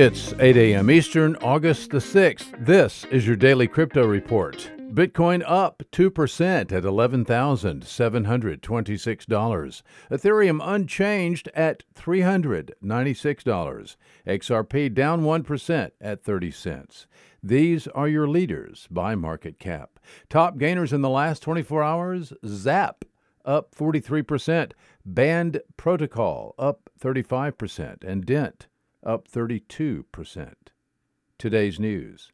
It's 8 a.m. Eastern, August the 6th. This is your daily crypto report. Bitcoin up 2% at $11,726. Ethereum unchanged at $396. XRP down 1% at 30 cents. These are your leaders by market cap. Top gainers in the last 24 hours Zap up 43%, Band Protocol up 35%, and Dent up 32%. Today's news.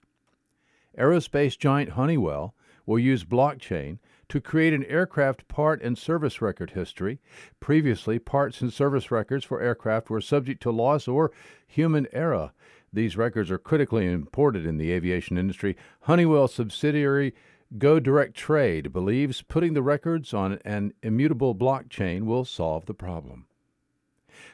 Aerospace giant Honeywell will use blockchain to create an aircraft part and service record history. Previously, parts and service records for aircraft were subject to loss or human error. These records are critically important in the aviation industry. Honeywell subsidiary Go Direct Trade believes putting the records on an immutable blockchain will solve the problem.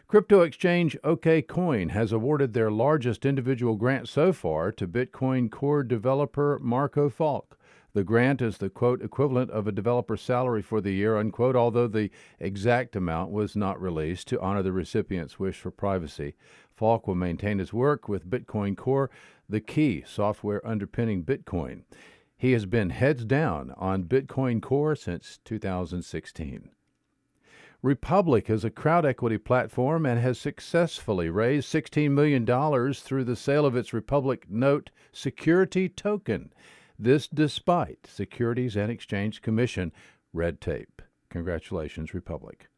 Crypto exchange OKCoin has awarded their largest individual grant so far to Bitcoin core developer Marco Falke. The grant is the quote equivalent of a developer's salary for the year, unquote, although the exact amount was not released to honor the recipient's wish for privacy. Falke will maintain his work with Bitcoin Core, the key software underpinning Bitcoin. He has been heads down on Bitcoin Core since 2016. Republic is a crowd equity platform and has successfully raised $16 million through the sale of its Republic Note security token. This despite Securities and Exchange Commission red tape. Congratulations, Republic.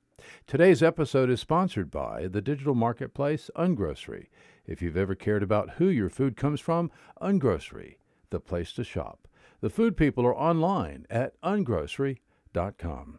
Today's episode is sponsored by the digital marketplace Ungrocery. If you've ever cared about who your food comes from, Ungrocery, the place to shop. The food people are online at ungrocery.com.